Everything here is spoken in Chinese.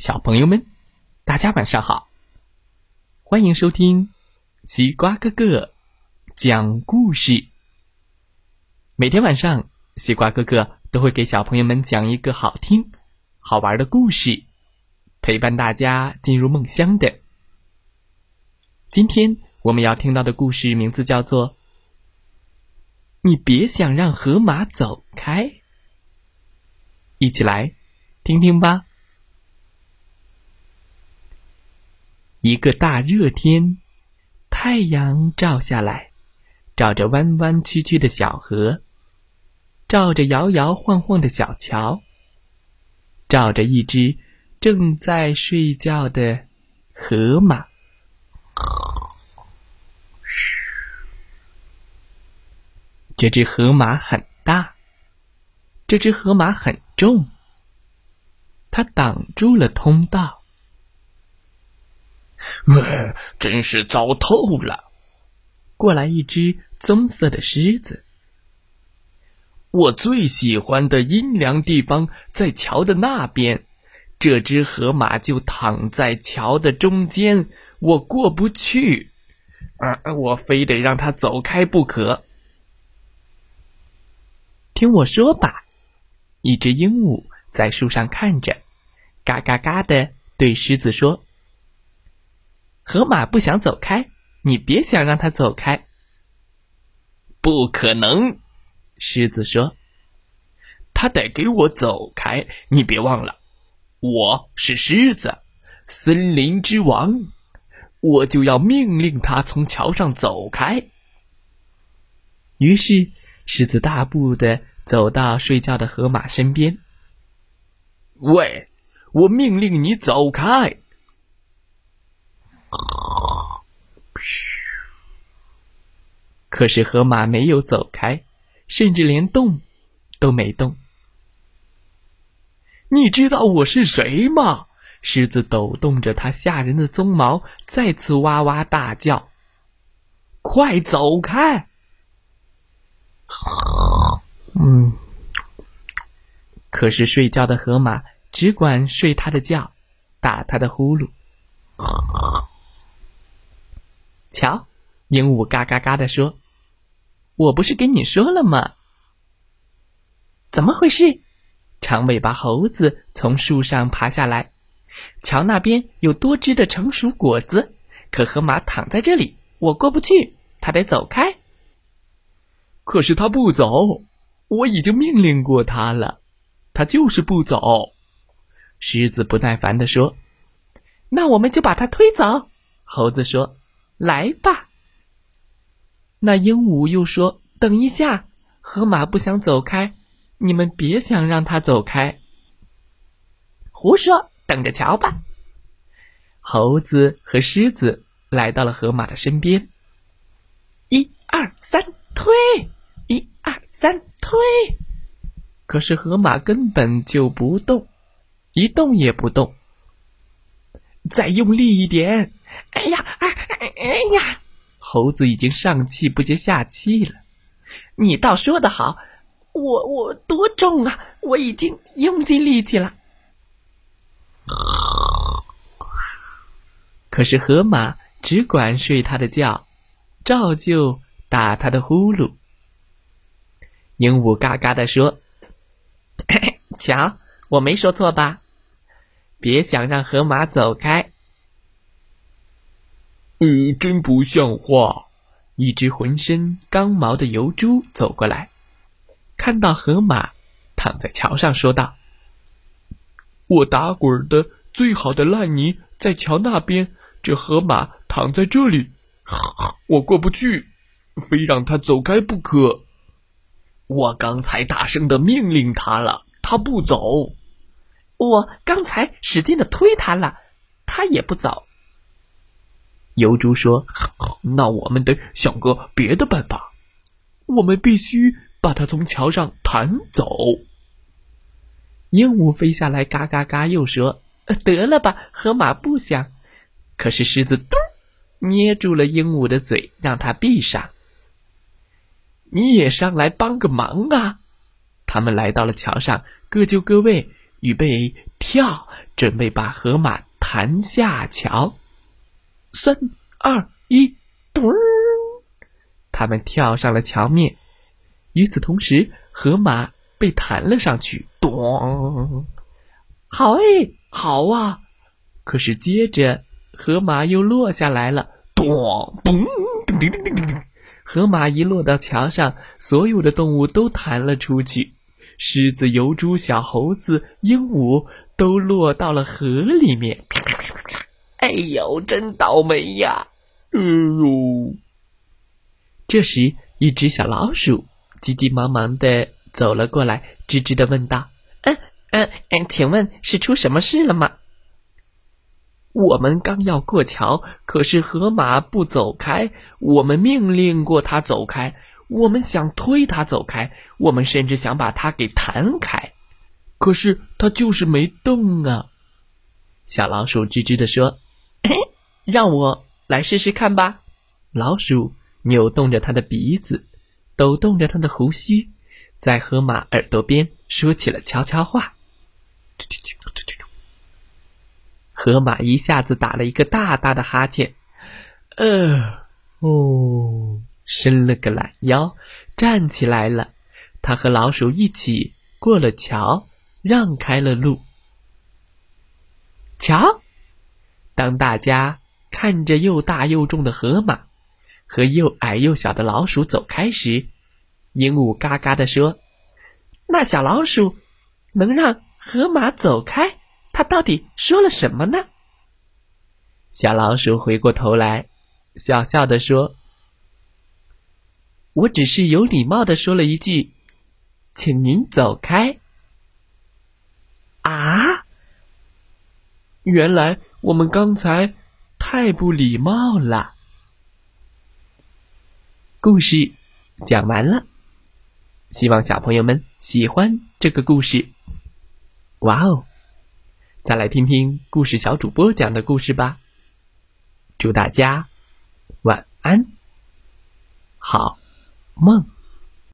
小朋友们，大家晚上好！欢迎收听西瓜哥哥讲故事。每天晚上，西瓜哥哥都会给小朋友们讲一个好听、好玩的故事，陪伴大家进入梦乡的。今天我们要听到的故事名字叫做《你别想让河马走开》，一起来听听吧。一个大热天，太阳照下来，照着弯弯曲曲的小河，照着摇摇晃晃的小桥，照着一只正在睡觉的河马。这只河马很大，这只河马很重，它挡住了通道。呃，真是糟透了！过来一只棕色的狮子。我最喜欢的阴凉地方在桥的那边，这只河马就躺在桥的中间，我过不去，啊，我非得让它走开不可。听我说吧，一只鹦鹉在树上看着，嘎嘎嘎的对狮子说。河马不想走开，你别想让它走开。不可能，狮子说：“他得给我走开。你别忘了，我是狮子，森林之王，我就要命令他从桥上走开。”于是，狮子大步的走到睡觉的河马身边。“喂，我命令你走开！”可是河马没有走开，甚至连动都没动。你知道我是谁吗？狮子抖动着它吓人的鬃毛，再次哇哇大叫：“快走开！”嗯，可是睡觉的河马只管睡它的觉，打它的呼噜。瞧，鹦鹉嘎嘎嘎的说：“我不是跟你说了吗？怎么回事？”长尾巴猴子从树上爬下来，瞧那边有多汁的成熟果子，可河马躺在这里，我过不去，他得走开。可是他不走，我已经命令过他了，他就是不走。狮子不耐烦的说：“那我们就把他推走。”猴子说。来吧。那鹦鹉又说：“等一下，河马不想走开，你们别想让它走开。”胡说，等着瞧吧。猴子和狮子来到了河马的身边，一二三，推！一二三，推！可是河马根本就不动，一动也不动。再用力一点！哎呀，哎哎呀！猴子已经上气不接下气了。你倒说得好，我我多重啊！我已经用尽力气了。可是河马只管睡他的觉，照旧打他的呼噜。鹦鹉嘎嘎的说：“瞧，我没说错吧？别想让河马走开。”嗯，真不像话！一只浑身刚毛的油猪走过来，看到河马躺在桥上，说道：“我打滚的最好的烂泥在桥那边，这河马躺在这里，我过不去，非让他走开不可。我刚才大声的命令他了，他不走。我刚才使劲的推他了，他也不走。”油猪说：“那我们得想个别的办法，我们必须把它从桥上弹走。”鹦鹉飞下来，嘎嘎嘎，又说：“得了吧，河马不想。”可是狮子咚捏住了鹦鹉的嘴，让它闭上。你也上来帮个忙啊！他们来到了桥上，各就各位，预备。跳，准备把河马弹下桥。三二一，咚！他们跳上了桥面。与此同时，河马被弹了上去。咚！好哎，好啊！可是接着，河马又落下来了。咚！嘣！叮叮叮叮叮！河马一落到桥上，所有的动物都弹了出去。狮子、疣猪、小猴子、鹦鹉都落到了河里面。哎呦，真倒霉呀！哎呦！这时，一只小老鼠急急忙忙的走了过来，吱吱的问道：“嗯嗯嗯，请问是出什么事了吗？”我们刚要过桥，可是河马不走开。我们命令过它走开，我们想推它走开，我们甚至想把它给弹开，可是它就是没动啊。小老鼠吱吱的说。让我来试试看吧。老鼠扭动着它的鼻子，抖动着它的胡须，在河马耳朵边说起了悄悄话。河马一下子打了一个大大的哈欠，呃，哦，伸了个懒腰，站起来了。他和老鼠一起过了桥，让开了路。瞧，当大家。看着又大又重的河马和又矮又小的老鼠走开时，鹦鹉嘎嘎地说：“那小老鼠能让河马走开？它到底说了什么呢？”小老鼠回过头来，笑笑地说：“我只是有礼貌地说了一句，请您走开。”啊！原来我们刚才。太不礼貌了。故事讲完了，希望小朋友们喜欢这个故事。哇哦！再来听听故事小主播讲的故事吧。祝大家晚安，好梦。